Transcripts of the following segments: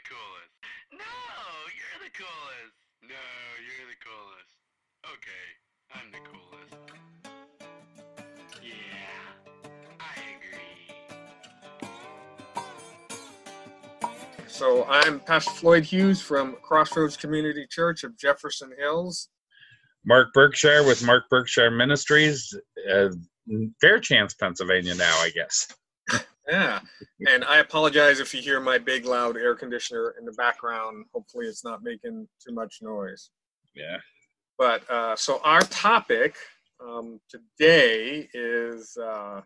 the coolest. No, you're the coolest. No, you're the coolest. Okay, I'm the coolest. Yeah, I agree. So I'm Pastor Floyd Hughes from Crossroads Community Church of Jefferson Hills. Mark Berkshire with Mark Berkshire Ministries, uh, Fairchance, Pennsylvania. Now, I guess. Yeah, and I apologize if you hear my big loud air conditioner in the background. Hopefully, it's not making too much noise. Yeah. But uh, so our topic um, today is uh,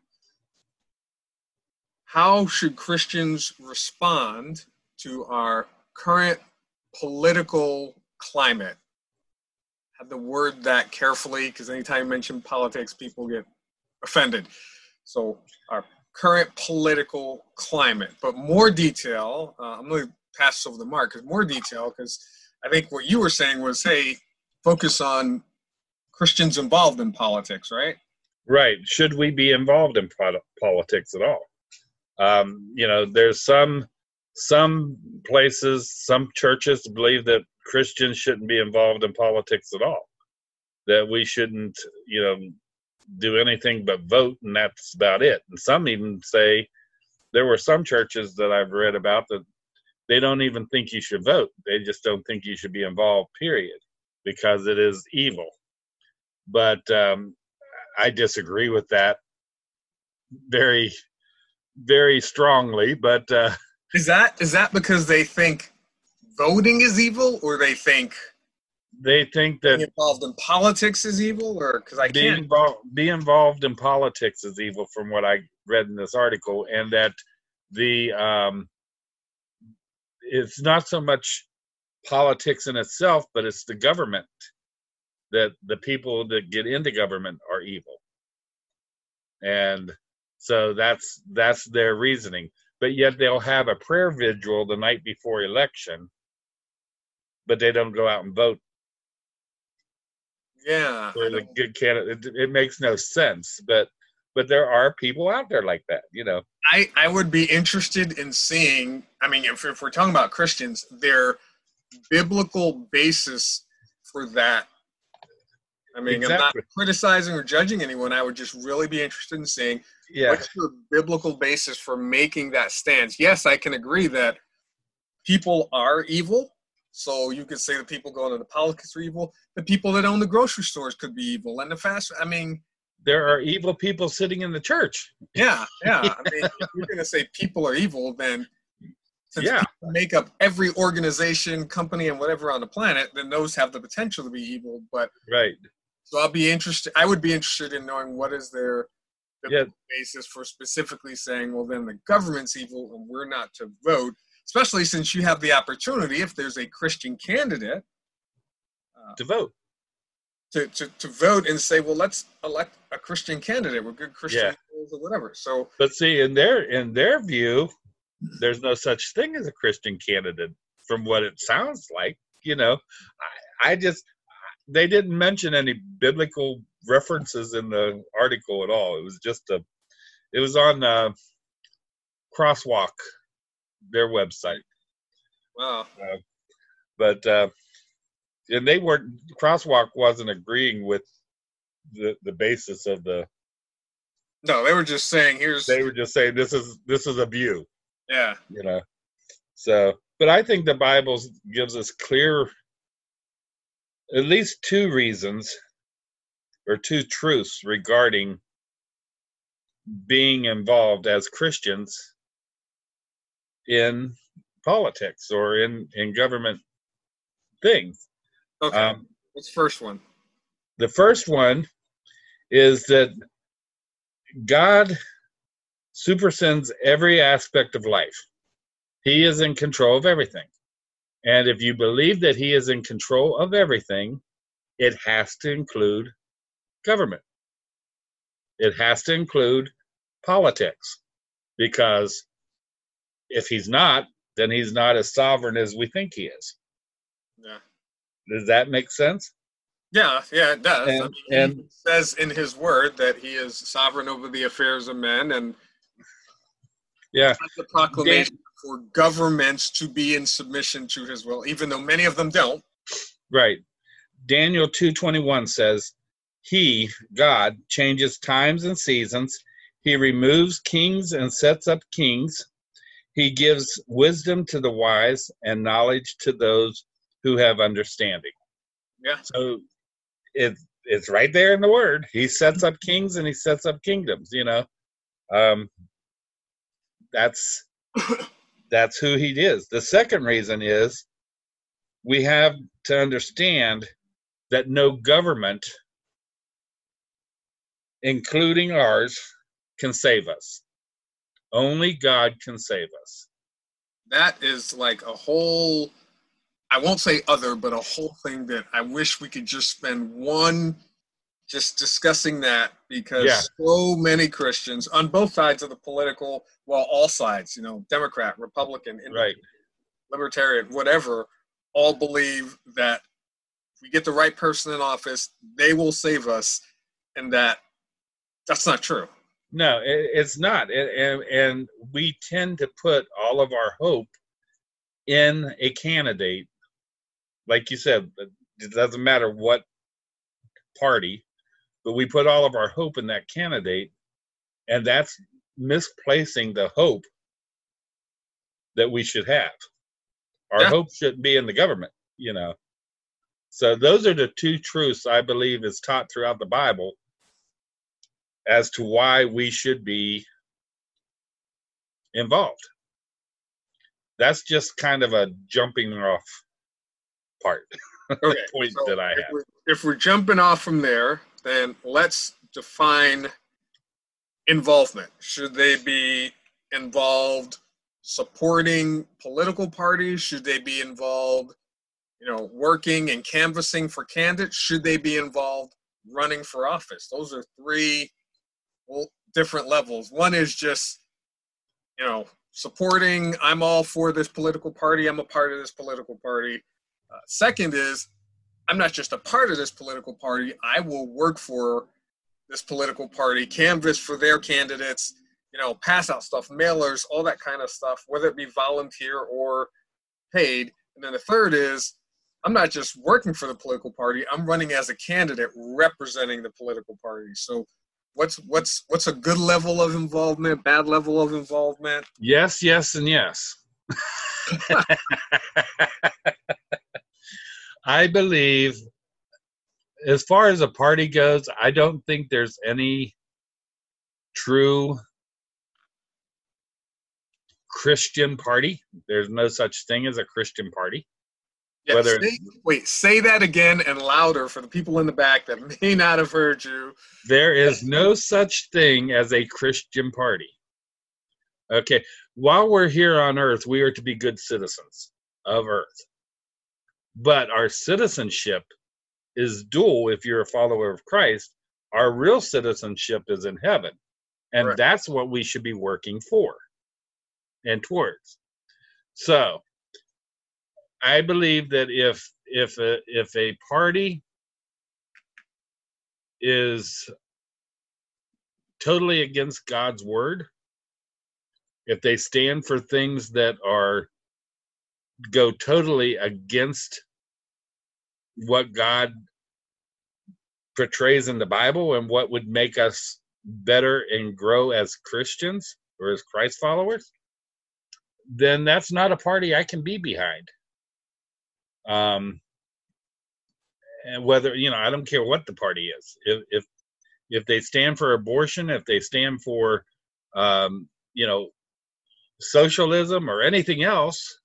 how should Christians respond to our current political climate? Have to word that carefully because anytime you mention politics, people get offended. So our current political climate, but more detail. Uh, I'm going to pass over to Mark because more detail because I think what you were saying was, hey, focus on Christians involved in politics, right? Right. Should we be involved in po- politics at all? Um, you know, there's some some places, some churches believe that Christians shouldn't be involved in politics at all. That we shouldn't, you know, do anything but vote, and that's about it. And some even say there were some churches that I've read about that they don't even think you should vote. They just don't think you should be involved, period, because it is evil. But um, I disagree with that very, very strongly. But uh, Is that is that because they think voting is evil, or they think they think being that involved in politics is evil, or because I being can't? involved, be involved in politics is evil, from what I read in this article, and that the um, it's not so much politics in itself, but it's the government that the people that get into government are evil, and so that's that's their reasoning. But yet they'll have a prayer vigil the night before election, but they don't go out and vote Yeah, good candidate. It, it makes no sense, but but there are people out there like that, you know. I, I would be interested in seeing, I mean, if, if we're talking about Christians, their biblical basis for that. I mean, I'm not criticizing or judging anyone. I would just really be interested in seeing Yeah, what's your biblical basis for making that stance. Yes, I can agree that people are evil. So you could say the people going to the politics are evil. The people that own the grocery stores could be evil. And the fast, I mean, there are evil people sitting in the church. yeah, yeah. I mean, if you're going to say people are evil, then since Yeah. people make up every organization, company, and whatever on the planet, then those have the potential to be evil. But Right. so I'll be interested. I would be interested in knowing what is their Yeah. basis for specifically saying, well, then the government's evil and we're not to vote. Especially since you have the opportunity, if there's a Christian candidate, To vote. to, to, to vote and say, well, let's elect a Christian candidate. We're good Christians or whatever. So But see, in their in their view, there's no such thing as a Christian candidate, from what it sounds like. You know, I, I just they didn't mention any biblical references in the article at all. It was just a, it was on uh, Crosswalk, their website. wow. but uh, and they weren't crosswalk wasn't agreeing with the the basis of the No, they were just saying, here's they were just saying this is this is a view yeah, you know so but i think the bible gives us clear at least two reasons or two truths regarding being involved as christians in politics or in in government things okay. um, What's the first one? The first one is that God supersends every aspect of life. He is in control of everything. And if you believe that He is in control of everything, it has to include government. It has to include politics. Because if He's not, then He's not as sovereign as we think He is. Yeah. Does that make sense? Yeah, yeah, it does. I And- mean, he and- says in his word that he is sovereign over the affairs of men and Yeah. the proclamation of for governments to be in submission to his will, even though many of them don't. Right. Daniel 2:21 says, "He, God, changes times and seasons. He removes kings and sets up kings. He gives wisdom to the wise and knowledge to those who have understanding." Yeah. So it it's right there in the word. He sets up kings and he sets up kingdoms, you know. Um that's that's who he is. The second reason is we have to understand that no government, including ours, can save us. Only God can save us. That is like a whole, I won't say other, but a whole thing that I wish we could just spend one just discussing that because Yeah. so many Christians on both sides of the political, well, all sides, you know, Democrat, Republican, Right. libertarian, whatever, all believe that if we get the right person in office, they will save us, and that that's not true. No, it, it's not. And, and, and we tend to put all of our hope in a candidate. Like you said, it doesn't matter what party, but we put all of our hope in that candidate. And that's misplacing the hope that we should have. Our Yeah. hope shouldn't be in the government, you know. So those are the two truths I believe is taught throughout the Bible as to why we should be involved. That's just kind of a jumping off part, Okay, point so that I if have. we're, if we're jumping off from there, then let's define involvement. Should they be involved supporting political parties? Should they be involved, you know, working and canvassing for candidates? Should they be involved running for office? Those are three different levels. One is just, you know, supporting. I'm all for this political party. I'm a part of this political party. Uh, second is I'm not just a part of this political party. I will work for this political party, canvass for their candidates, you know, pass out stuff, mailers, all that kind of stuff, whether it be volunteer or paid. And then the third is I'm not just working for the political party. I'm running as a candidate representing the political party. So what's what's what's a good level of involvement, bad level of involvement? Yes, yes, and yes. I believe, as far as a party goes, I don't think there's any true Christian party. There's no such thing as a Christian party. Yeah, Whether- say- wait, say that again and louder for the people in the back that may not have heard you. There is no such thing as a Christian party. Okay, while we're here on earth, we are to be good citizens of earth. But our citizenship is dual if you're a follower of Christ. Our real citizenship is in heaven. And Correct. that's what we should be working for and towards. So, I believe that if if a, if a party is totally against God's word, if they stand for things that are go totally against what God portrays in the Bible and what would make us better and grow as Christians or as Christ followers, then that's not a party I can be behind. Um, and whether you know, I don't care what the party is. If if if they stand for abortion, if they stand for um, you know socialism or anything else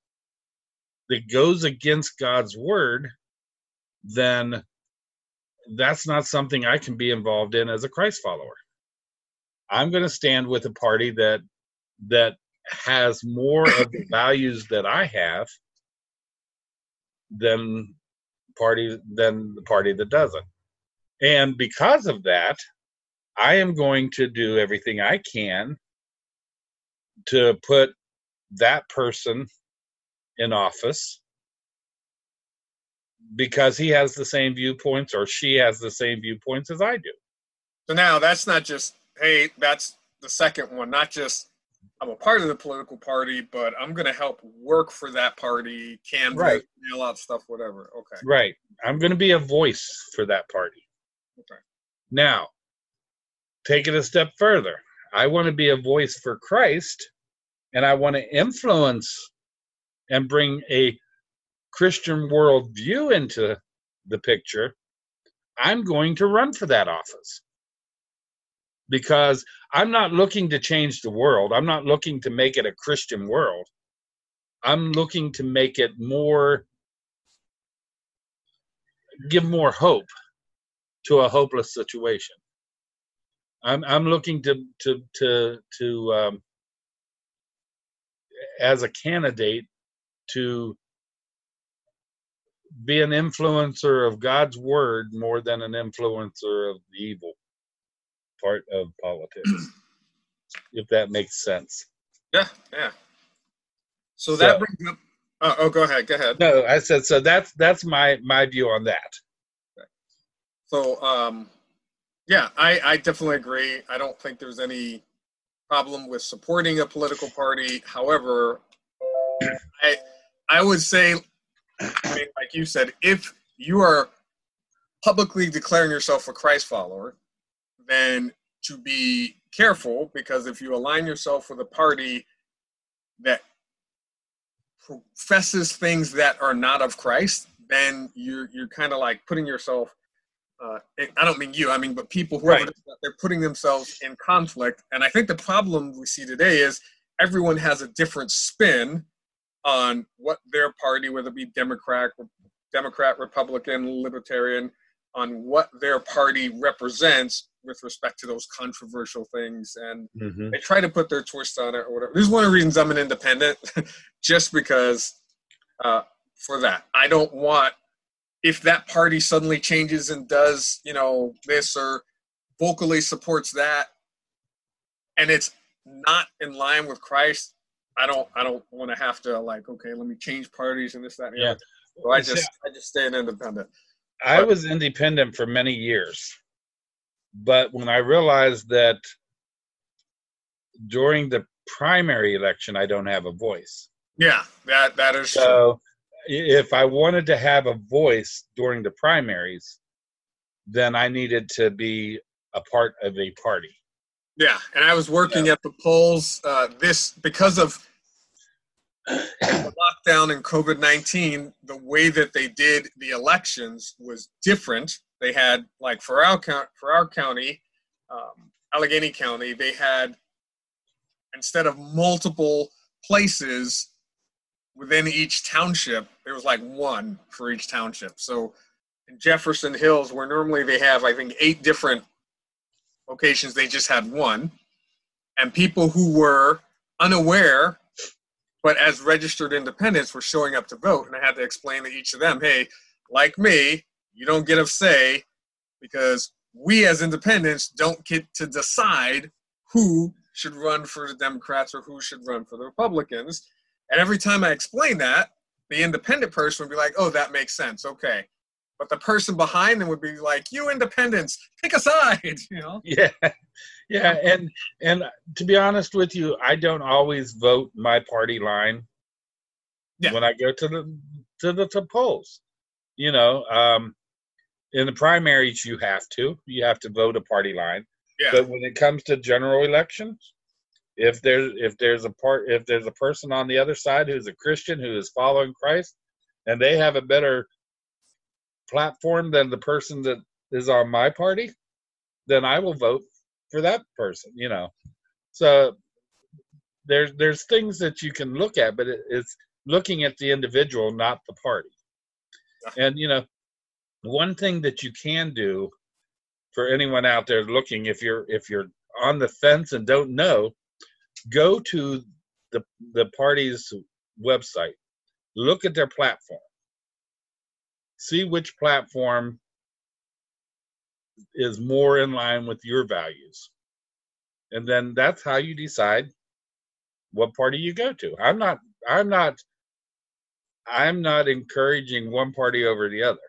that goes against God's word, then that's not something I can be involved in as a Christ follower. I'm going to stand with a party that that has more of the values that I have than party than the party that doesn't. And because of that, I am going to do everything I can to put that person in office because he has the same viewpoints or she has the same viewpoints as I do. So now that's not just hey, that's the second one, not just I'm a part of the political party, but I'm going to help work for that party, canvass, Right. mail out stuff, whatever. Okay. Right. I'm going to be a voice for that party. Okay. Now, take it a step further. I want to be a voice for Christ and I want to influence and bring a Christian worldview into the picture. I'm going to run for that office because I'm not looking to change the world. I'm not looking to make it a Christian world. I'm looking to make it more give more hope to a hopeless situation. I'm I'm looking to to to to um, as a candidate to be an influencer of God's word more than an influencer of evil part of politics. if that makes sense. Yeah, yeah. So that brings up. Oh, oh, go ahead. Go ahead. No, I said so. That's that's my my view on that. So, um, yeah, I, I definitely agree. I don't think there's any problem with supporting a political party. However, I I would say, I mean, like you said, if you are publicly declaring yourself a Christ follower, then to be careful because if you align yourself with a party that professes things that are not of Christ, then you're you're kind of like putting yourself uh, I don't mean you, I mean, but people, who Right. that they're putting themselves in conflict. And I think the problem we see today is everyone has a different spin on what their party, whether it be Democrat, Democrat, Republican, Libertarian, on what their party represents with respect to those controversial things. And Mm-hmm. they try to put their twist on it or whatever. This is one of the reasons I'm an independent, just because uh, for that. I don't want if that party suddenly changes and does you know this or vocally supports that, and it's not in line with Christ. I don't. I don't want to have to like. Okay, let me change parties and this, that, and Yeah. So I just. I just stay an independent. I was independent for many years, but when I realized that during the primary election, I don't have a voice. Yeah, that that is. So i- if I wanted to have a voice during the primaries, then I needed to be a part of a party. Yeah, and I was working at the polls uh, this because of the lockdown and COVID nineteen. The way that they did the elections was different. They had like for our for our county, um, Allegheny County, they had instead of multiple places within each township, there was like one for each township. So in Jefferson Hills, where normally they have I think eight different locations they just had one and people who were unaware but as registered independents were showing up to vote and i had to explain to each of them hey like me you don't get a say because we as independents don't get to decide who should run for the democrats or who should run for the republicans. And every time i explain that the independent person would be like oh that makes sense. Okay but the person behind them would be like you independents pick a side you know Yeah, yeah, and and to be honest with you, I don't always vote my party line. Yeah. When I go to the to the to polls, you know, um, in the primaries you have to you have to vote a party line. Yeah. But when it comes to general elections, if there's if there's a part if there's a person on the other side who's a Christian who is following Christ, and they have a better platform than the person that is on my party, then I will vote for that person. You know, so there's there's things that you can look at, but it, it's looking at the individual, not the party. And you know, one thing that you can do for anyone out there looking, if you're if you're on the fence and don't know, go to the the party's website, look at their platform, see which platform is more in line with your values, and then that's how you decide what party you go to. I'm not. I'm not. I'm not encouraging one party over the other.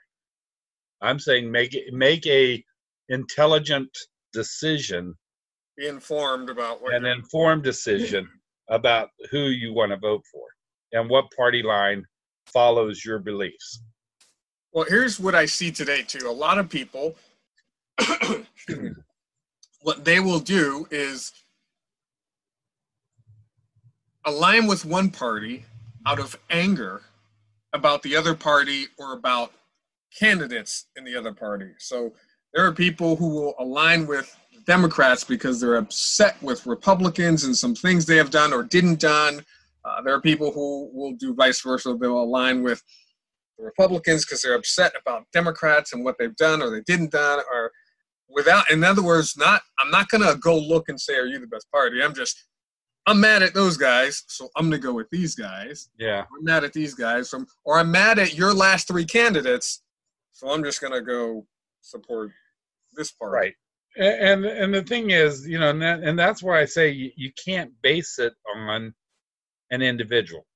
I'm saying make make a intelligent decision be informed about what an informed decision about who you want to vote for and what party line follows your beliefs. Well, here's what I see today too. A lot of people, what they will do is align with one party out of anger about the other party or about candidates in the other party. So there are people who will align with Democrats because they're upset with Republicans and some things they have done or didn't done. Uh, there are people who will do vice versa. They'll align with the Republicans because they're upset about Democrats and what they've done or they didn't done or without in other words not i'm not going to go look and say are you the best party i'm just i'm mad at those guys so i'm going to go with these guys Yeah. i'm mad at these guys from or i'm mad at your last three candidates so i'm just going to go support this party Right. And and the thing is, you know, and, that, and that's why I say you, you can't base it on an individual.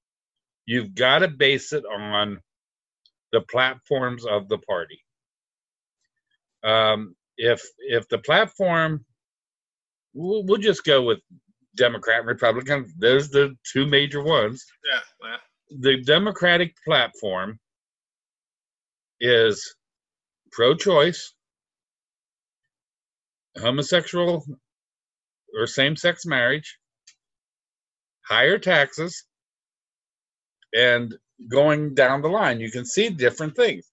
You've got to base it on the platforms of the party. Um, if if the platform, we'll, we'll just go with Democrat and Republican. There's the two major ones. yeah, yeah. The Democratic platform is pro-choice, homosexual or same-sex marriage, higher taxes, and going down the line, you can see different things.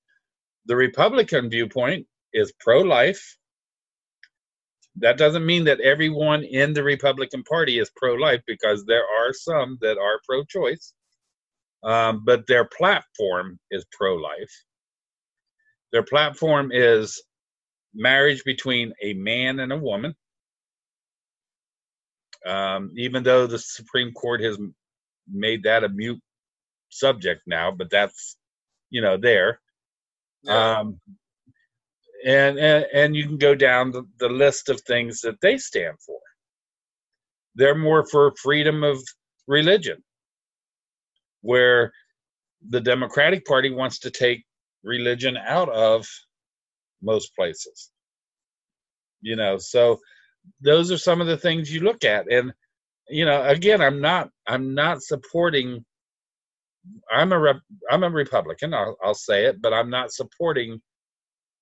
The Republican viewpoint is pro-life. That doesn't mean that everyone in the Republican Party is pro-life because there are some that are pro-choice, um, but their platform is pro-life. Their platform is marriage between a man and a woman. Um, even though the Supreme Court has made that a mute subject now, but that's you know there. Yeah. Um, and, and and you can go down the, the list of things that they stand for. They're more for freedom of religion, where the Democratic Party wants to take religion out of most places. You know, so those are some of the things you look at, and you know, again, I'm not I'm not supporting. I'm a rep, I'm a Republican. I'll, I'll say it, but I'm not supporting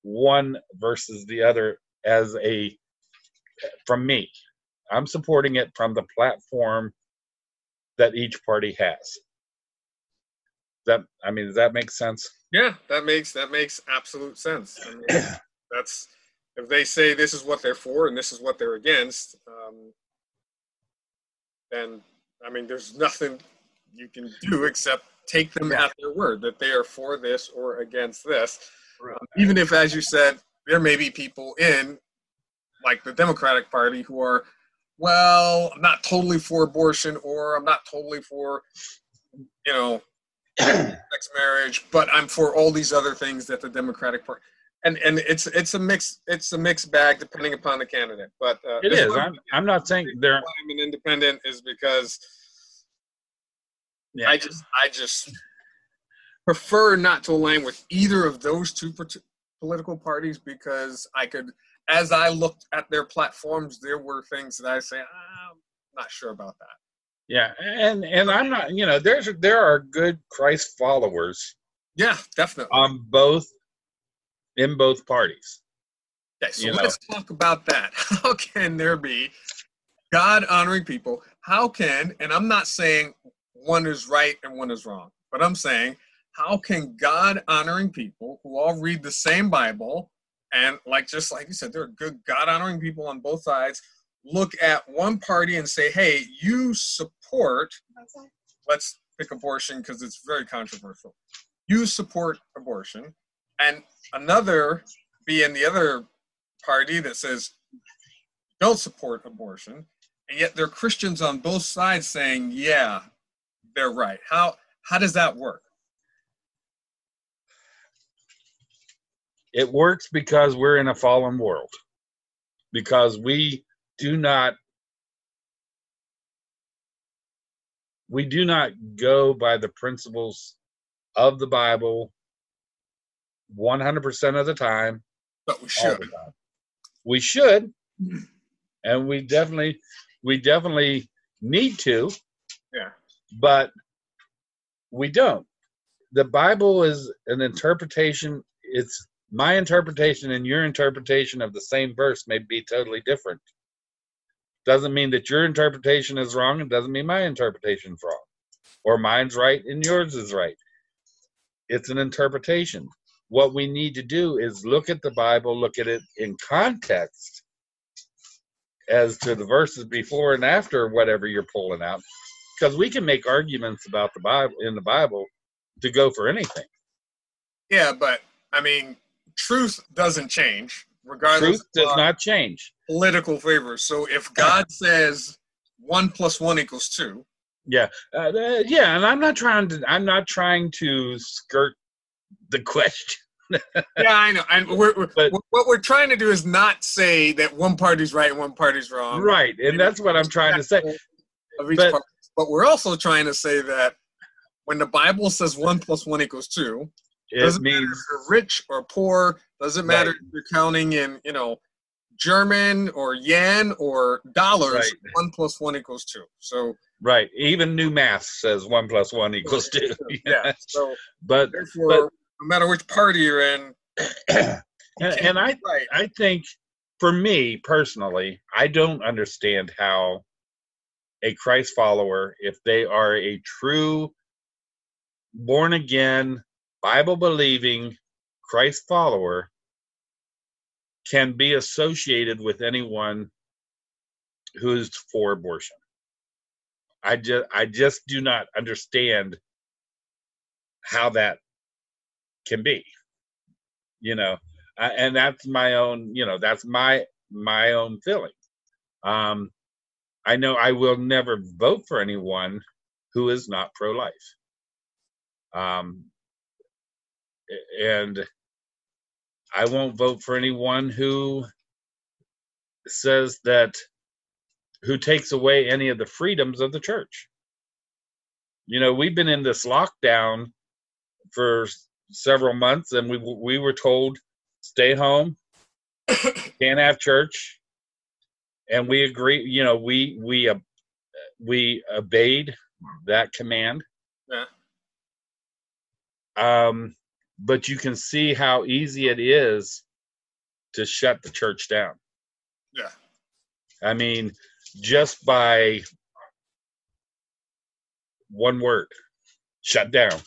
one versus the other as a from me. I'm supporting it from the platform that each party has. That I mean, does that make sense? Yeah, that makes that makes absolute sense. I mean, that's if they say this is what they're for and this is what they're against, um, then I mean, there's nothing you can do except take them at their word that they are for this or against this. Um, even if, as you said, there may be people in like the Democratic Party who are, well, I'm not totally for abortion or I'm not totally for, you know, sex marriage, but I'm for all these other things that the Democratic Party and and it's it's a mix it's a mixed bag depending upon the candidate. But uh, It is. I'm, I'm not saying there. why I'm an independent is because Yeah. I just I just prefer not to align with either of those two political parties because I could, as I looked at their platforms, there were things that I say "Ah, I'm not sure about that. Yeah, and and I'm not. You know, there's there are good Christ followers Yeah, definitely. on both in both parties. Okay, so you let's talk about that. How can there be God honoring people? How can, and I'm not saying one is right and one is wrong, but I'm saying, how can God honoring people who all read the same Bible and, like, just like you said, there are good God honoring people on both sides, look at one party and say, hey, you support, let's pick abortion because it's very controversial. You support abortion, and another be in the other party that says don't support abortion, and yet there are Christians on both sides saying, yeah, they're right. How how does that work? It works because we're in a fallen world. Because we do not we do not go by the principles of the Bible 100% of the time But we should. We should, hmm. and we definitely, we definitely need to. But we don't. The Bible is an interpretation. It's my interpretation and your interpretation of the same verse may be totally different. Doesn't mean that your interpretation is wrong. It doesn't mean my interpretation is wrong, or mine's right and yours is right. It's an interpretation. What we need to do is look at the Bible, look at it in context as to the verses before and after whatever you're pulling out because we can make arguments about the bible in the bible to go for anything Yeah, but I mean, truth doesn't change regardless truth does of not change political favors. So if God says one plus one equals two, yeah uh, yeah and i'm not trying to i'm not trying to skirt the question yeah, I know. And we're, we're, But- what we're trying to do is not say that one party's right and one party's wrong. right and that's what i'm trying to say But-. But we're also trying to say that when the Bible says one plus one equals two, it doesn't matter means if you're rich or poor, doesn't matter Right. if you're counting in, you know, German or yen or dollars, Right. one plus one equals two. So right even new math says one plus one equals two yeah. So but therefore, no matter which party you're in, and, and i right. I think for me personally, I don't understand how a Christ follower, if they are a true born again, Bible believing Christ follower, can be associated with anyone who's for abortion. I just I just do not understand how that can be. You know, uh, and that's my own you know that's my my own feeling um i know i will never vote for anyone who is not pro-life. Um and i won't vote for anyone who says that who takes away any of the freedoms of the church. You know we've been in this lockdown for several months and we we were told stay home can't have church and we agree you know we we uh, we obeyed that command Yeah. um but you can see how easy it is to shut the church down Yeah. i mean just by one word shut down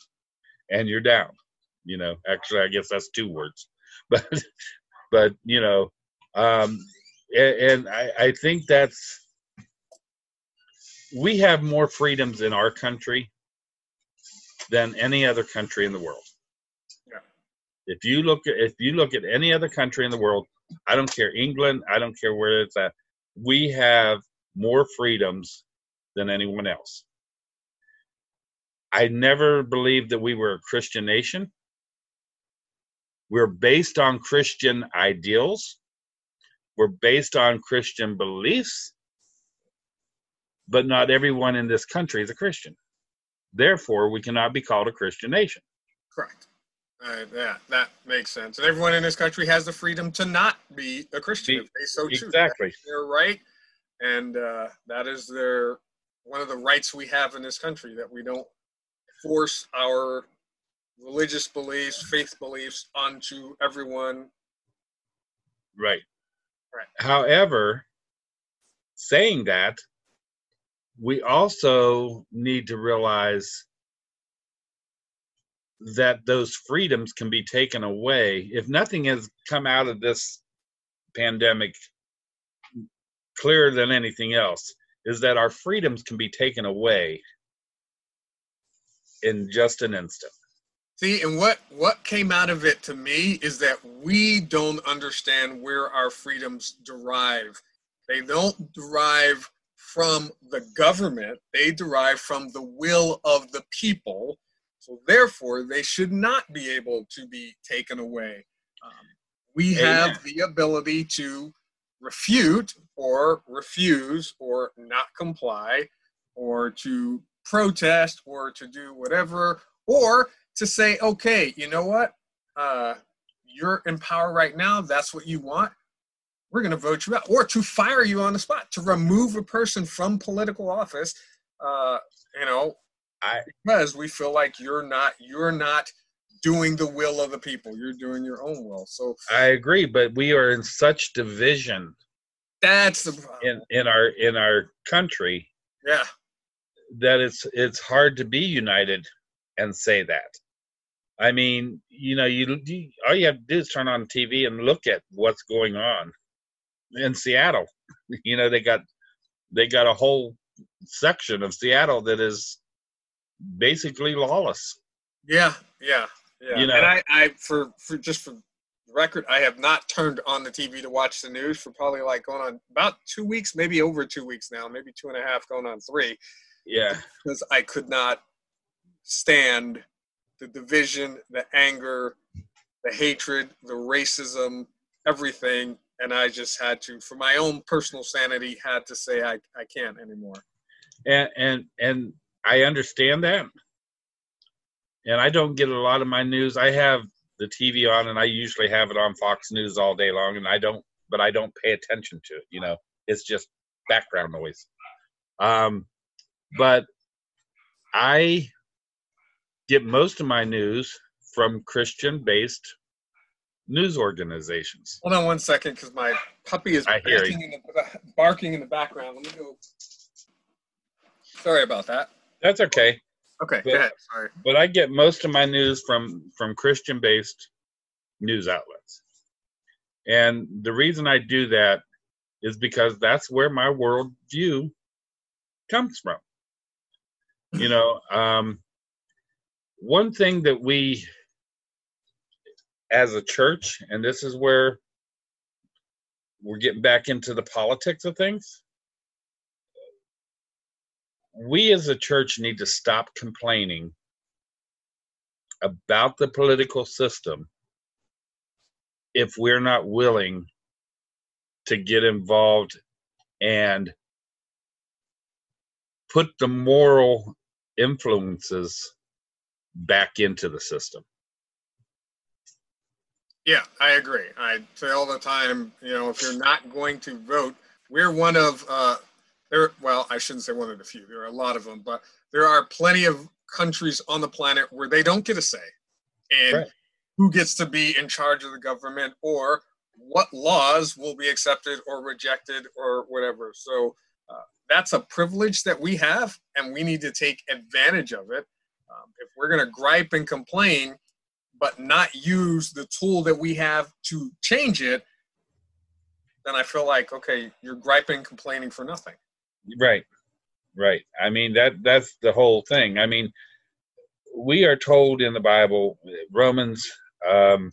and you're down you know actually i guess that's two words but but you know um and, and I, I think that's we have more freedoms in our country than any other country in the world Yeah. if you look at if you look at any other country in the world i don't care england i don't care where it's at we have more freedoms than anyone else i never believed that we were a christian nation we're based on Christian ideals. We're based on Christian beliefs. But not everyone in this country is a Christian. Therefore, we cannot be called a Christian nation. Correct. Uh, yeah, that makes sense. And everyone in this country has the freedom to not be a Christian Be- if they so choose. Exactly. They're right, and uh, that is their one of the rights we have in this country that we don't force our religious beliefs, faith beliefs onto everyone. Right. Right. However, saying that, we also need to realize that those freedoms can be taken away. If nothing has come out of this pandemic clearer than anything else, is that our freedoms can be taken away in just an instant. See, and what what came out of it to me is that we don't understand where our freedoms derive. They don't derive from the government. They derive from the will of the people. So therefore, they should not be able to be taken away. Um, we have the ability to refute or refuse or not comply or to protest or to do whatever or to say, okay, you know what? Uh, you're in power right now. That's what you want. We're going to vote you out, or to fire you on the spot, to remove a person from political office. Uh, you know, I because we feel like you're not you're not doing the will of the people. You're doing your own will. So I agree, but we are in such division that's the problem. in in our in our country yeah. that it's it's hard to be united and say that. I mean, you know, you, you all you have to do is turn on TV and look at what's going on in Seattle. You know, they got they got a whole section of Seattle that is basically lawless. Yeah, yeah, yeah. You know- and I, I for for just for the record, I have not turned on the TV to watch the news for probably like going on about two weeks, maybe over two weeks now, maybe two and a half, going on three, Yeah, because I could not stand the division, the anger, the hatred, the racism, everything, and I just had to, for my own personal sanity, had to say I I can't anymore. and and and I understand that. And I don't get a lot of my news. I have the TV on, and I usually have it on Fox News all day long, and I don't, but I don't pay attention to it. You know, it's just background noise. Um, but I get most of my news from Christian-based news organizations. Hold on one second, because my puppy is barking in, the, barking in the background. Let me go. Sorry about that. That's okay. Okay, But- go ahead. Sorry. but I get most of my news from from Christian based news outlets. And the reason I do that is because that's where my worldview comes from. You know, um, one thing that we as a church, and this is where we're getting back into the politics of things. We as a church need to stop complaining about the political system if we're not willing to get involved and put the moral influences back into the system. Yeah, I agree. I say all the time, you know, if you're not going to vote, we're one of uh, there. Well, I shouldn't say one of the few. There are a lot of them, but there are plenty of countries on the planet where they don't get a say in Right. who gets to be in charge of the government or what laws will be accepted or rejected or whatever. So uh, that's a privilege that we have, and we need to take advantage of it. Um, if we're going to gripe and complain, but not use the tool that we have to change it, then I feel like okay, you're griping, complaining for nothing. Right. Right. I mean that that's the whole thing. I mean we are told in the Bible Romans um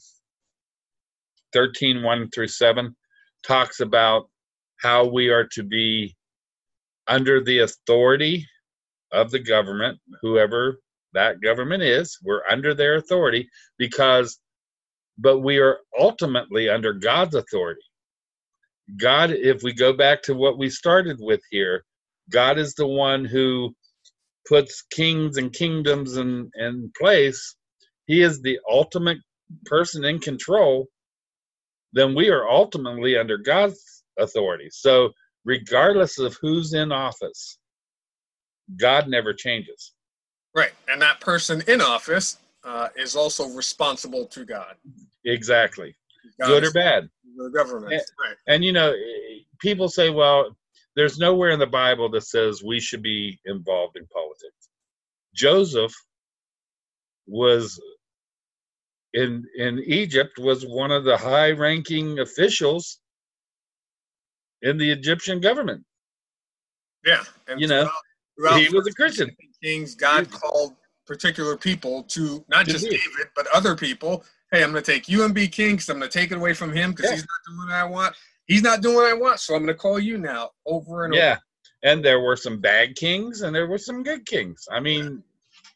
13 1 through 7 talks about how we are to be under the authority of the government whoever that government is we're under their authority because but we are ultimately under God's authority God if we go back to what we started with here God is the one who puts kings and kingdoms in, in place. He is the ultimate person in control. Then we are ultimately under God's authority. So, regardless of who's in office, God never changes. Right, and that person in office uh, is also responsible to God. Exactly. God Good or bad. The government. Yeah. Right. And, you know, people say, well, there's nowhere in the Bible that says we should be involved in politics. Joseph was in in Egypt was one of the high ranking officials in the Egyptian government. Yeah, and You know, throughout, throughout he was a Christian. Kings, God called particular people to not just. David, but other people. Hey, I'm going to take you and be king because I'm going to take it away from him because Yeah. he's not doing what I want. He's not doing what I want, so I'm going to call you now over and Yeah. And there were some bad kings and there were some good kings. I mean,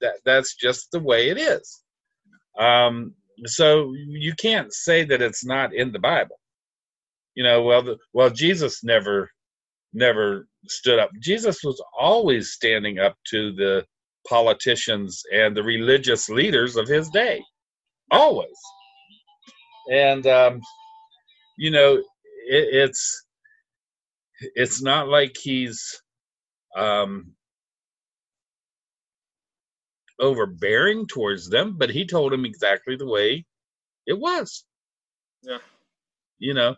that that's just the way it is. Um, so you can't say that it's not in the Bible. You know, well, the, well, Jesus never, never stood up. Jesus was always standing up to the politicians and the religious leaders of his day, always. And um, you know, it, it's it's not like he's um overbearing towards them, but he told them exactly the way it was. Yeah. You know,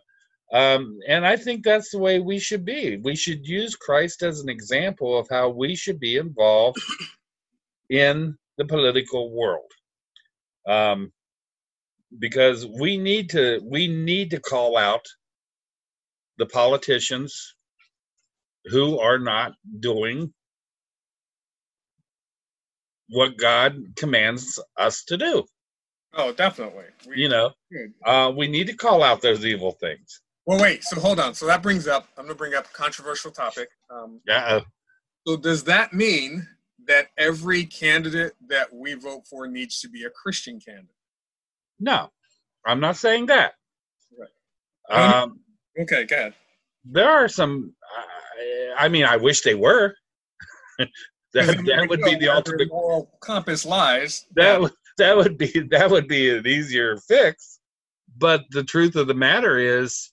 um, and I think that's the way we should be. We should use Christ as an example of how we should be involved in the political world. Um, because we need to we need to call out the politicians who are not doing what God commands us to do. Oh, definitely. We, You know, uh, we need to call out those evil things. Well, wait. So hold on. So that brings up. I'm going to bring up a controversial topic. Um, Yeah, so does that mean that every candidate that we vote for needs to be a Christian candidate? no, I'm not saying that. Right. Um, Okay, go ahead. there are some. I, I mean, I wish they were. that that would be the ultimate. moral compass lies. That would that would be that would be an easier fix. But the truth of the matter is,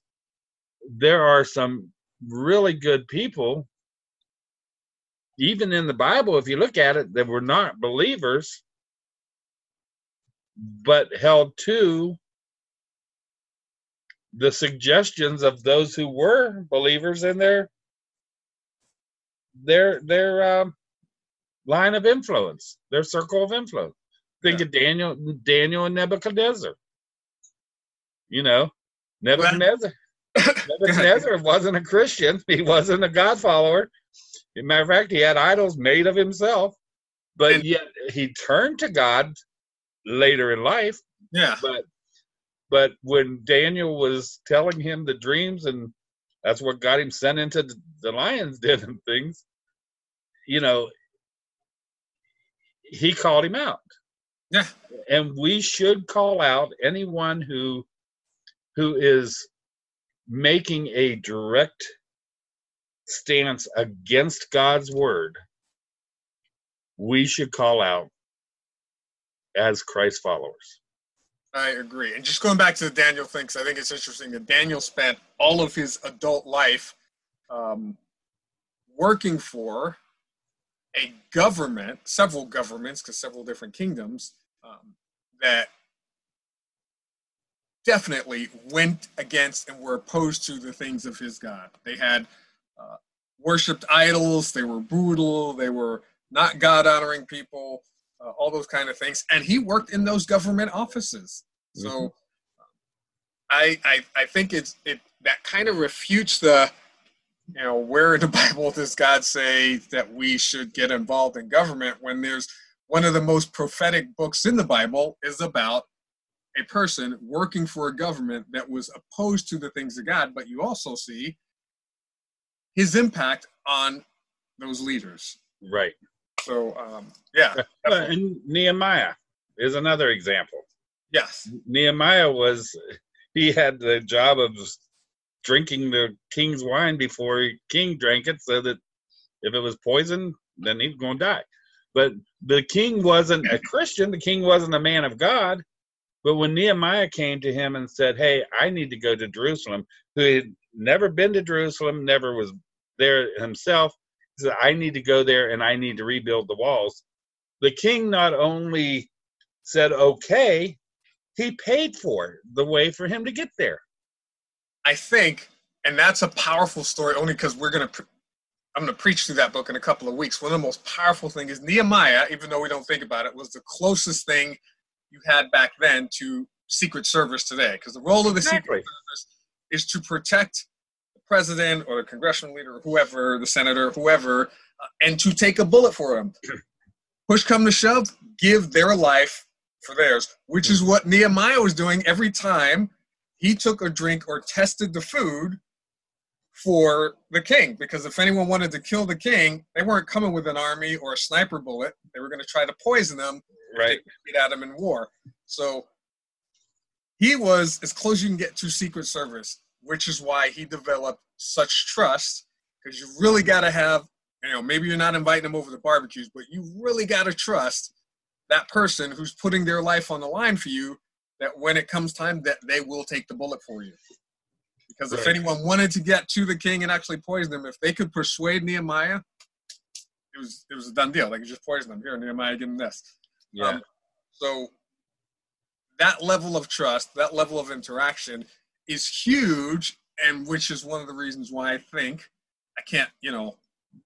there are some really good people, even in the Bible. If you look at it, that were not believers, but held to the suggestions of those who were believers in their their their um, line of influence, their circle of influence. Think of Daniel, Daniel and Nebuchadnezzar. You know, Nebuchadnezzar. Nebuchadnezzar wasn't a Christian. He wasn't a God follower. As a matter of fact, he had idols made of himself, but And- yet he turned to God later in life. Yeah. But but when Daniel was telling him the dreams, and that's what got him sent into the, the lion's den and things, you know, he called him out. Yeah. And we should call out anyone who who is making a direct stance against God's word. We should call out as Christ followers. I agree. And just going back to the Daniel thing, I think it's interesting that Daniel spent all of his adult life um, working for a government, several governments, because several different kingdoms, um, that definitely went against and were opposed to the things of his God. They had uh, worshipped idols, they were brutal, they were not God honoring people uh, all those kind of things. And he worked in those government offices. So Mhm. I, I I think it's it that kind of refutes the you know where in the Bible does God say that we should get involved in government when there's one of the most prophetic books in the Bible is about a person working for a government that was opposed to the things of God, but you also see his impact on those leaders. Right. So um, yeah, and Nehemiah is another example. yes, Nehemiah was he had the job of drinking the king's wine before the king drank it, so that if it was poison, then he was going to die. But the king wasn't a Christian. The king wasn't a man of God. But when Nehemiah came to him and said, "Hey, I need to go to Jerusalem," who had never been to Jerusalem, never was there himself, he said, "I need to go there and I need to rebuild the walls." The king not only said, "Okay," he paid for the way for him to get there. I think, and that's a powerful story only because we're gonna. Pre- I'm gonna preach through that book in a couple of weeks. One of the most powerful things is Nehemiah, even though we don't think about it, was the closest thing you had back then to Secret Service today. Because the role of the Secret Service is to protect the president or the congressional leader, or whoever, the senator, whoever, uh, and to take a bullet for him. Push come to shove, give their life for theirs, which is what Nehemiah was doing every time he took a drink or tested the food for the king. Because if anyone wanted to kill the king, they weren't coming with an army or a sniper bullet. They were going to try to poison them Right. get at him in war. So he was as close as you can get to Secret Service, which is why he developed such trust. Because you really got to have, you know, maybe you're not inviting them over to barbecues, but you really got to trust that person who's putting their life on the line for you. That when it comes time, that they will take the bullet for you. Because if anyone wanted to get to the king and actually poison him, if they could persuade Nehemiah, it was it was a done deal. They could just poison him. Here, Nehemiah, give him this. Yeah. Um, so that level of trust, that level of interaction is huge, and which is one of the reasons why I think I can't, you know,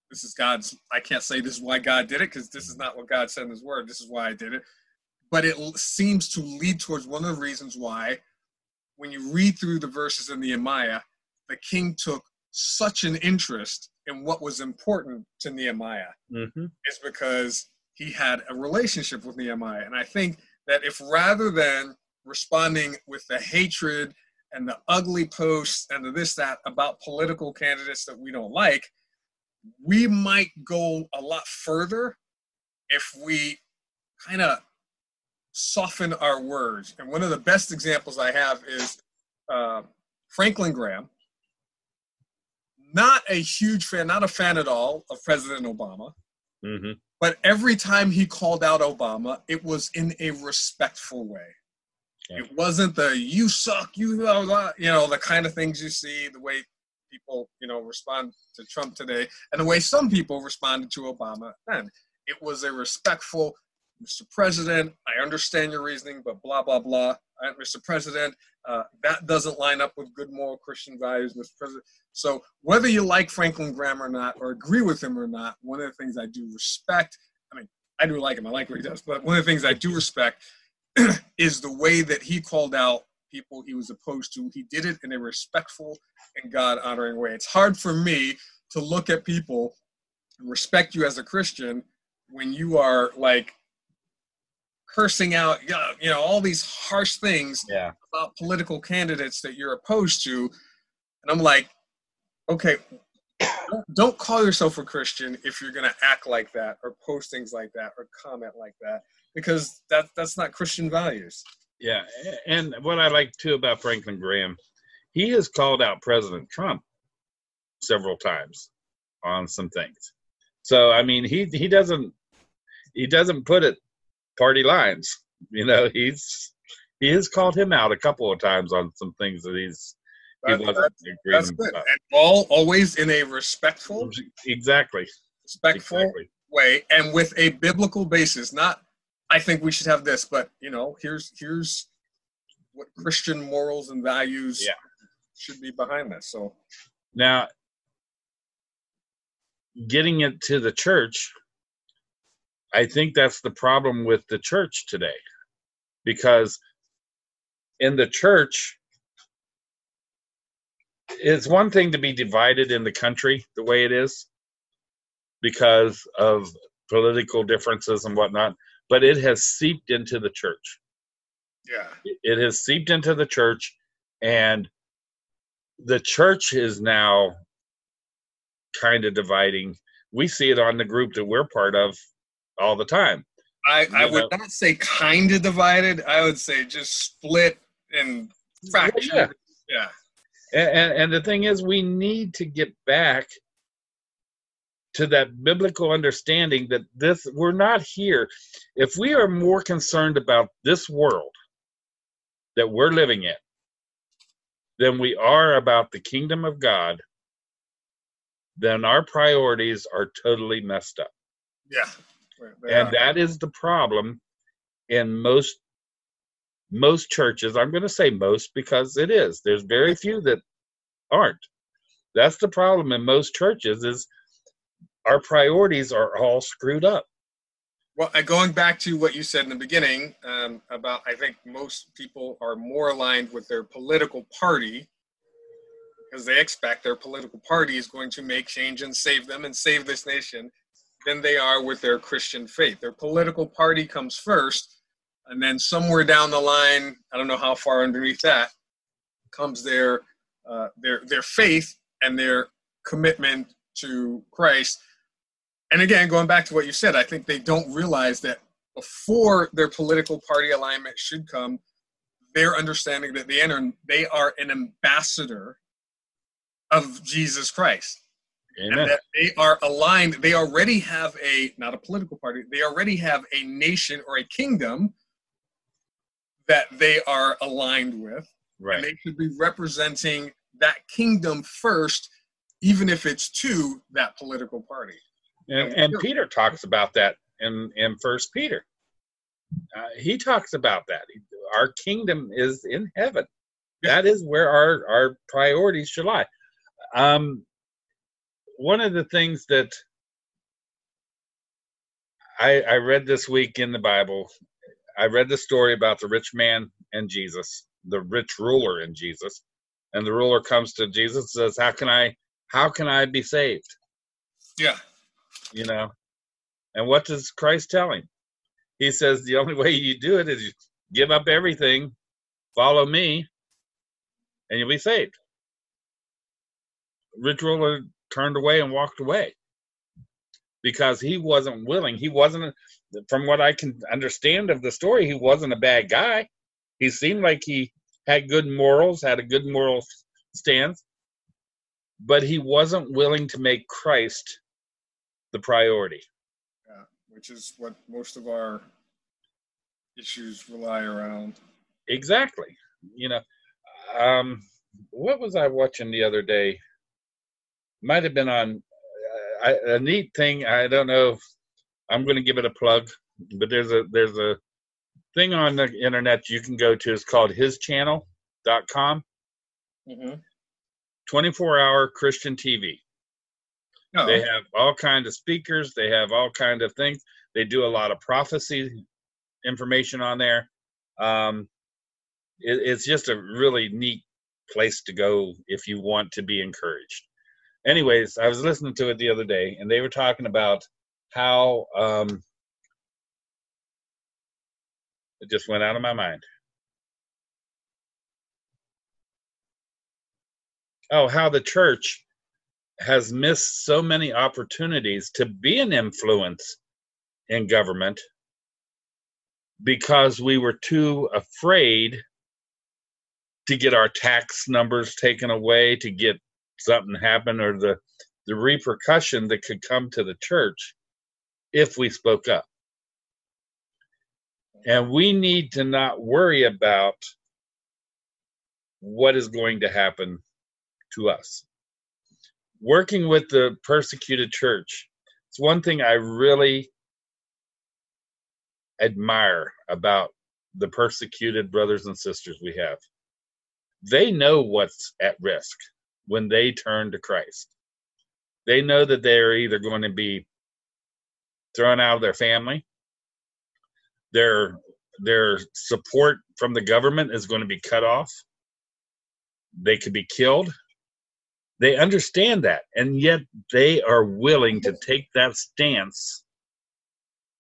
this is God's, I can't say this is why God did it because this is not what God said in His Word. This is why I did it. But it seems to lead towards one of the reasons why, when you read through the verses in Nehemiah, the king took such an interest in what was important to Nehemiah hmm is because he had a relationship with Nehemiah. And I think that if rather than responding with the hatred and the ugly posts and the this, that about political candidates that we don't like, we might go a lot further if we kind of soften our words. And one of the best examples I have is uh, Franklin Graham. Not a huge fan, not a fan at all of President Obama. hmm But every time he called out Obama, it was in a respectful way. Yeah. It wasn't the "you suck," you blah, blah, you know the kind of things you see, the way people you know respond to Trump today, and the way some people responded to Obama then. It was a respectful, Mr. President. I understand your reasoning, but blah blah blah. Uh, Mr. President, uh, that doesn't line up with good moral Christian values, Mr. President. So whether you like Franklin Graham or not, or agree with him or not, one of the things I do respect, I mean, I do like him, I like what he does, but one of the things I do respect is the way that he called out people he was opposed to. He did it in a respectful and God honoring way. It's hard for me to look at people and respect you as a Christian when you are like cursing out, you know, all these harsh things Yeah. about political candidates that you're opposed to. And I'm like, okay, don't, don't call yourself a Christian if you're going to act like that or post things like that or comment like that because that that's not Christian values. Yeah, and what I like too about Franklin Graham, he has called out President Trump several times on some things. So I mean, he he doesn't he doesn't put it party lines. You know, he's he has called him out a couple of times on some things that he's he wasn't That's agreeing about. And all always in a respectful, Exactly. respectful Exactly. way and with a biblical basis. Not I think we should have this, but you know, here's here's what Christian morals and values Yeah. should be behind this. So Now, getting it to the church, I think that's the problem with the church today. Because in the church, it's one thing to be divided in the country the way it is because of political differences and whatnot, but it has seeped into the church yeah. it has seeped into the church and the church is now kind of dividing we see it on the group that we're part of all the time I, I would not say kind of divided. I would say just split and fractured. Yeah. yeah. and, and, and the thing is we need to get back to that biblical understanding that this we're not here if we are more concerned about this world that we're living in than we are about the kingdom of god then our priorities are totally messed up Yeah. And are. that is the problem in most most churches. I'm going to say most because it is. There's very few that aren't. That's the problem in most churches is our priorities are all screwed up. Well, uh, going back to what you said in the beginning um, about, I think most people are more aligned with their political party because they expect their political party is going to make change and save them and save this nation than they are with their Christian faith. Their political party comes first, and then somewhere down the line, I don't know how far underneath that, comes their uh, their their faith and their commitment to Christ. And again, going back to what you said, I think they don't realize that before their political party alignment should come, their understanding that they enter, they are an ambassador of Jesus Christ Amen. and that they are aligned they already have a not a political party they already have a nation or a kingdom that they are aligned with and right they should be representing that kingdom first even if it's to that political party and, and peter talks about that in in first peter uh, he talks about that. Our kingdom is in heaven. That is where our our priorities should lie. Um, one of the things that I, I read this week in the Bible, I read the story about the rich man and Jesus, the rich ruler and Jesus, and the ruler comes to Jesus and says, "How can I, how can I be saved?" Yeah. You know, and what does Christ tell him? He says the only way you do it is you give up everything, follow me, and you'll be saved. Rich ruler turned away and walked away because he wasn't willing. He wasn't, from what I can understand of the story, he wasn't a bad guy. He seemed like he had good morals, had a good moral stance, but he wasn't willing to make Christ the priority. Yeah, which is what most of our issues rely around. Exactly. You know, um, what was I watching the other day? Might have been on uh, I, a neat thing. I don't know if I'm going to give it a plug, but there's a there's a thing on the internet you can go to. It's called hischannel.com. Mm-hmm. 24 hour Christian TV. No. They have all kind of speakers. They have all kind of things. They do a lot of prophecy information on there. Um, it, it's just a really neat place to go if you want to be encouraged. Anyways, I was listening to it the other day, and they were talking about how um, it just went out of my mind. Oh, how the church has missed so many opportunities to be an influence in government because we were too afraid to get our tax numbers taken away, to get something happen, or the the repercussion that could come to the church if we spoke up. And we need to not worry about what is going to happen to us. Working with the persecuted church, it's one thing I really admire about the persecuted brothers and sisters we have. They know what's at risk when they turn to Christ. They know that they're either going to be thrown out of their family, their their support from the government is going to be cut off. They could be killed. They understand that, and yet they are willing to take that stance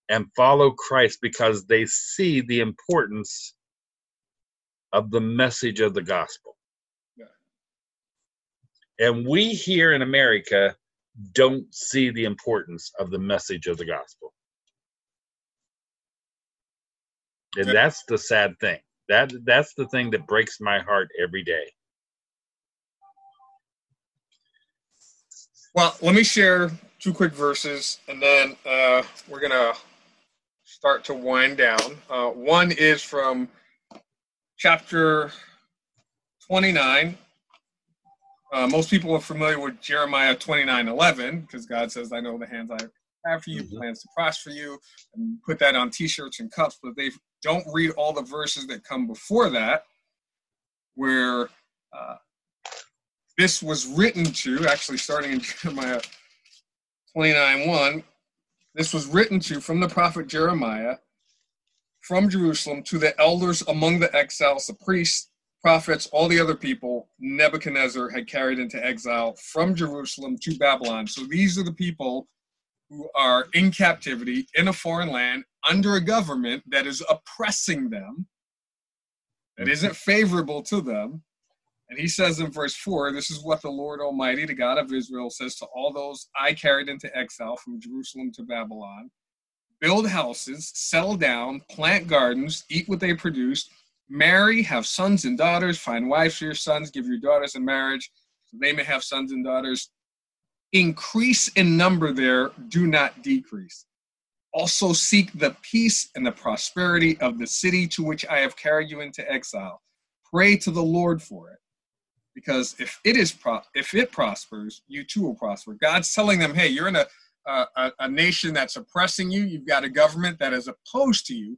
and follow Christ because they see the importance of the message of the gospel. And we here in America don't see the importance of the message of the gospel. And that's the sad thing. That that's the thing that breaks my heart every day. Well, let me share two quick verses, and then uh, we're gonna start to wind down. Uh, one is from chapter 29. Uh, most people are familiar with Jeremiah 29 11 because God says, I know the hands I have for you, Mhm. plans to prosper you, and put that on t shirts and cups, but they don't read all the verses that come before that, where uh, this was written to, actually starting in Jeremiah 29 1. This was written to from the prophet Jeremiah from Jerusalem to the elders among the exiles, the priests, prophets, all the other people Nebuchadnezzar had carried into exile from Jerusalem to Babylon. So these are the people who are in captivity in a foreign land under a government that is oppressing them, that isn't favorable to them. And he says in verse 4 this is what the Lord Almighty, the God of Israel, says to all those I carried into exile from Jerusalem to Babylon build houses, settle down, plant gardens, eat what they produce, marry, have sons and daughters, find wives for your sons, give your daughters in marriage, so they may have sons and daughters. Increase in number there, do not decrease. Also seek the peace and the prosperity of the city to which I have carried you into exile. Pray to the Lord for it. Because if it is pro- if it prospers, you too will prosper. God's telling them, "Hey, you're in a a, a, a nation that's oppressing you. You've got a government that is opposed to you.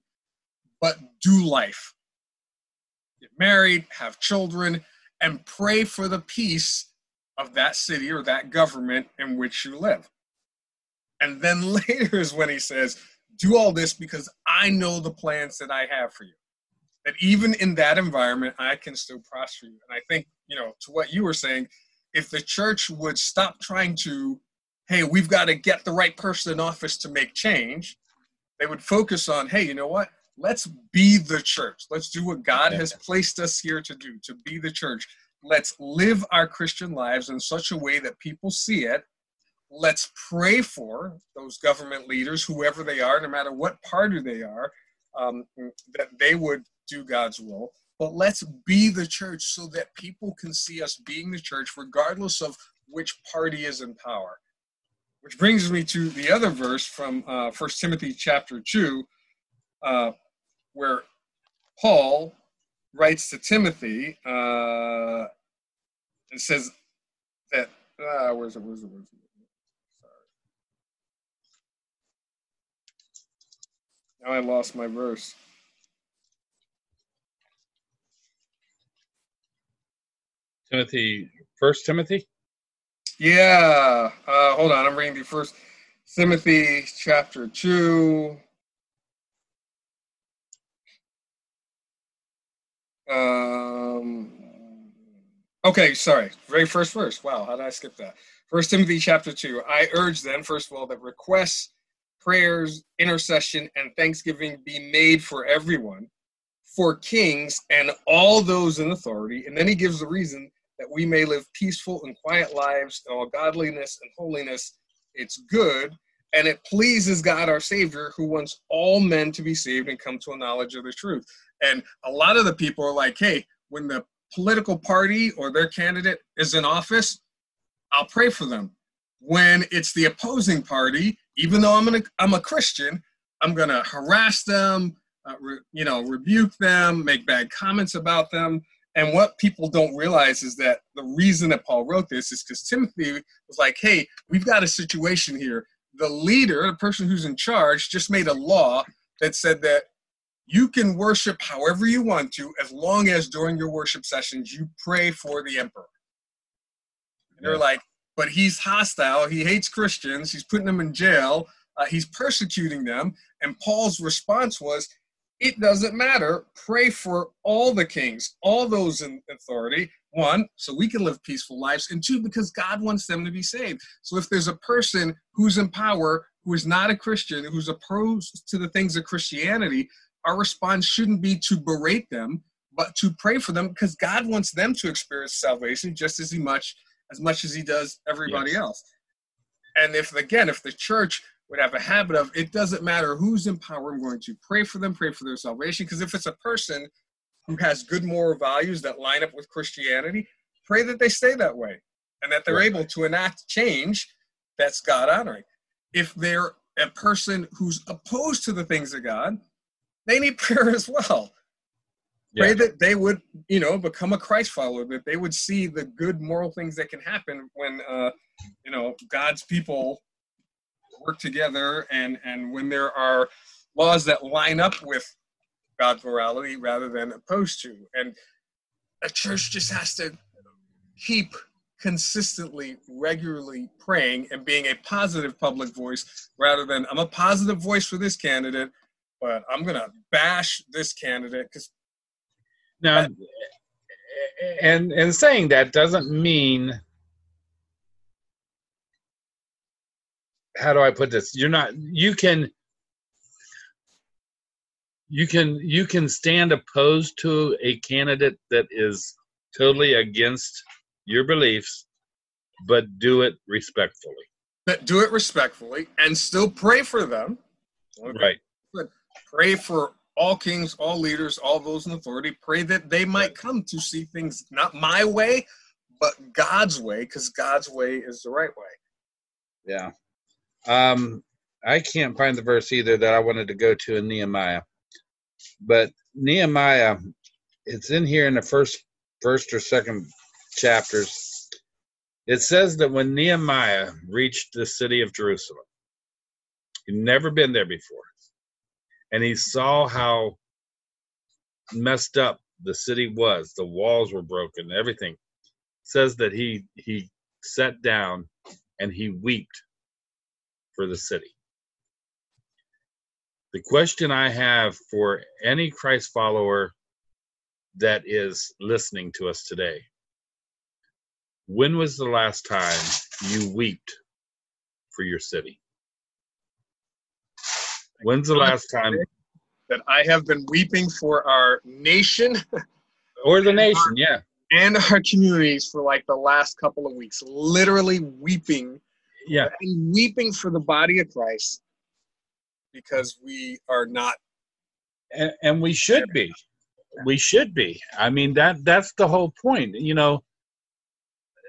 but do life. Married, have children, and pray for the peace of that city or that government in which you live. And then later is when he says, Do all this because I know the plans that I have for you. That even in that environment, I can still prosper you. And I think, you know, to what you were saying, if the church would stop trying to, hey, we've got to get the right person in office to make change, they would focus on, hey, you know what? Let's be the church. Let's do what God has placed us here to do, to be the church. Let's live our Christian lives in such a way that people see it. Let's pray for those government leaders, whoever they are, no matter what party they are, um, that they would do God's will. But let's be the church so that people can see us being the church, regardless of which party is in power. Which brings me to the other verse from uh, 1 Timothy chapter 2, uh, where Paul writes to Timothy uh, and says that, uh, where's it, where's it, where's it? Sorry. Now I lost my verse. Timothy, First Timothy. Yeah. Uh, hold on. I'm reading the first Timothy chapter 2. Um, okay, sorry. Very first verse. Wow, how did I skip that? First Timothy chapter 2. I urge then, first of all, that requests, prayers, intercession, and thanksgiving be made for everyone, for kings and all those in authority. And then he gives the reason that we may live peaceful and quiet lives in all godliness and holiness. It's good, and it pleases God our Savior, who wants all men to be saved and come to a knowledge of the truth. And a lot of the people are like, hey, when the political party or their candidate is in office, I'll pray for them. When it's the opposing party, even though I'm gonna, I'm a Christian, I'm gonna harass them, uh, re, you know, rebuke them, make bad comments about them. And what people don't realize is that the reason that Paul wrote this is because Timothy was like, hey, we've got a situation here. The leader, the person who's in charge, just made a law that said that you can worship however you want to as long as during your worship sessions you pray for the emperor. And they're like, but he's hostile. He hates Christians. He's putting them in jail. Uh, he's persecuting them. And Paul's response was, it doesn't matter. Pray for all the kings, all those in authority. One, so we can live peaceful lives, and two, because God wants them to be saved. So if there's a person who's in power who is not a Christian, who's opposed to the things of Christianity, our response shouldn't be to berate them, but to pray for them because God wants them to experience salvation just as much as much as He does everybody yes. else. And if again, if the church would have a habit of it doesn't matter who's in power, I'm going to pray for them, pray for their salvation. Because if it's a person who has good moral values that line up with Christianity, pray that they stay that way and that they're right. able to enact change that's God honoring. If they're a person who's opposed to the things of God, they need prayer as well. Yeah. Pray that they would, you know, become a Christ follower, that they would see the good moral things that can happen when, uh, you know, God's people work together and and when there are laws that line up with God's morality rather than opposed to. And a church just has to keep consistently, regularly praying and being a positive public voice rather than I'm a positive voice for this candidate, but I'm gonna bash this candidate because now and and saying that doesn't mean how do I put this? You're not you can you can you can stand opposed to a candidate that is totally against your beliefs, but do it respectfully. But do it respectfully and still pray for them. Okay. Right. But pray for all kings, all leaders, all those in authority. Pray that they might come to see things not my way, but God's way, because God's way is the right way. Yeah. Um, I can't find the verse either that I wanted to go to in Nehemiah, but Nehemiah, it's in here in the first, first or second chapters. It says that when Nehemiah reached the city of Jerusalem, he'd never been there before, and he saw how messed up the city was, the walls were broken, everything, says that he he sat down and he wept for the city. The question I have for any Christ follower that is listening to us today when was the last time you wept for your city? When's the last time? That I have been weeping for our nation Or the nation, yeah. and our communities for like the last couple of weeks. Literally weeping Yeah. and weeping for the body of Christ because we are not. and, and we should be we should be i mean that that's the whole point you know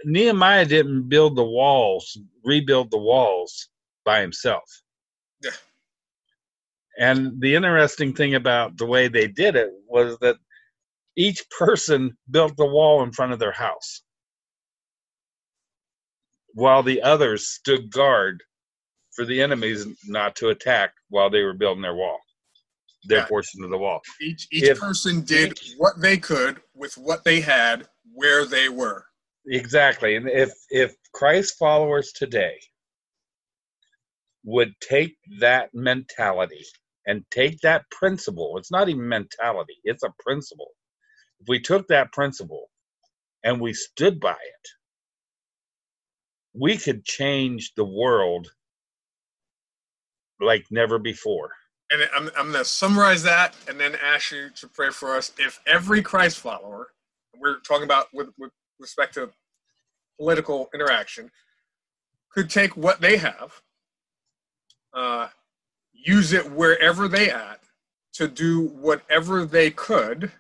nehemiah didn't build the walls rebuild the walls by himself Yeah. And the interesting thing about the way they did it was that each person built the wall in front of their house while the others stood guard for the enemies not to attack while they were building their wall their Yeah. portion of the wall Each each If- person did what they could with what they had where they were. Exactly. And if if Christ followers today would take that mentality and take that principle, it's not even mentality, it's a principle. If we took that principle and we stood by it, we could change the world like never before. And I'm, I'm going to summarize that and then ask you to pray for us. If every Christ follower, we're talking about with, with respect to political interaction, could take what they have, uh, use it wherever they at to do whatever they could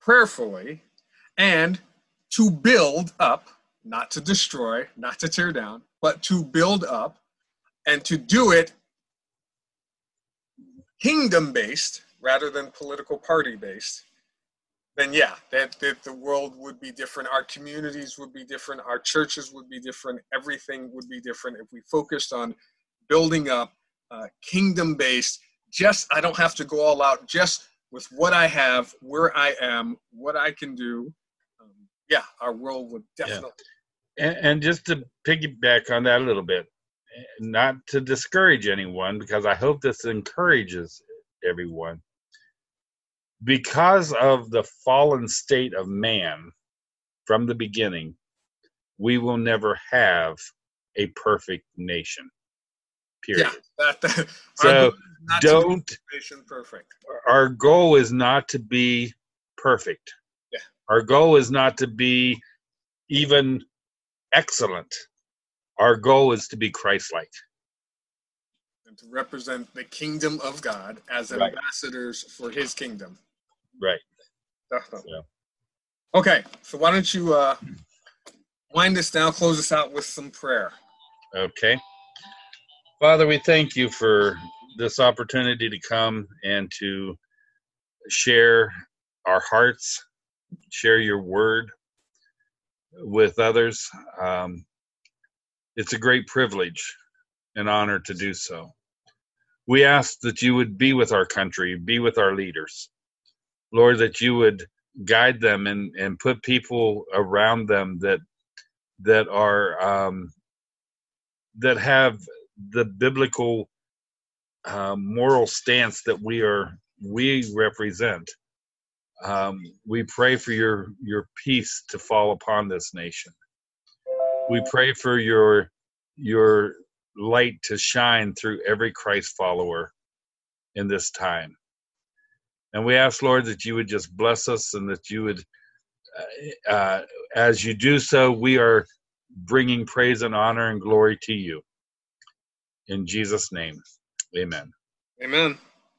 prayerfully and to build up, not to destroy, not to tear down, but to build up and to do it kingdom based rather than political party based, then yeah, that, that the world would be different. Our communities would be different. Our churches would be different. Everything would be different if we focused on building up uh, kingdom based. Just, I don't have to go all out, just with what I have, where I am, what I can do. Um, yeah, our world would definitely. And, and just to piggyback on that a little bit, not to discourage anyone, because I hope this encourages everyone. Because of the fallen state of man from the beginning, we will never have a perfect nation. Period. Yeah, that, that, So goal is not to don't nation perfect. our goal is not to be perfect. Yeah. Our goal is not to be even excellent. Our goal is to be Christ-like. and to represent the kingdom of God as Right. ambassadors for his kingdom. Right. Definitely. Yeah. Okay, so why don't you uh, wind us down, close us out with some prayer. Okay. Father, we thank you for this opportunity to come and to share our hearts, share your word with others. Um, it's a great privilege and honor to do so. We ask that you would be with our country, be with our leaders. Lord, that you would guide them and, and put people around them that that are um, that have the biblical uh, moral stance that we are we represent. Um, we pray for your your peace to fall upon this nation. We pray for your your light to shine through every Christ follower in this time. And we ask, Lord, that you would just bless us and that you would, uh, uh, as you do so, we are bringing praise and honor and glory to you. In Jesus' name, amen. Amen.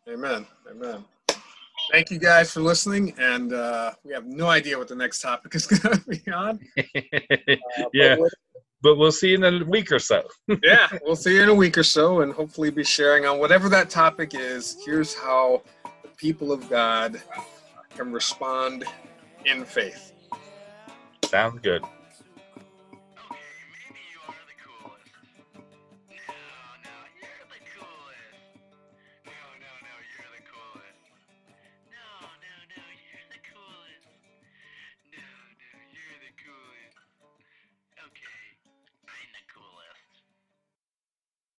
Amen. Amen. Thank you guys for listening, and uh, we have no idea what the next topic is going to be on. Uh, but Yeah. we'll- but we'll see you in a week or so. yeah, we'll see you in a week or so, and hopefully be sharing on whatever that topic is. Here's how people of God can respond in faith. Sounds good.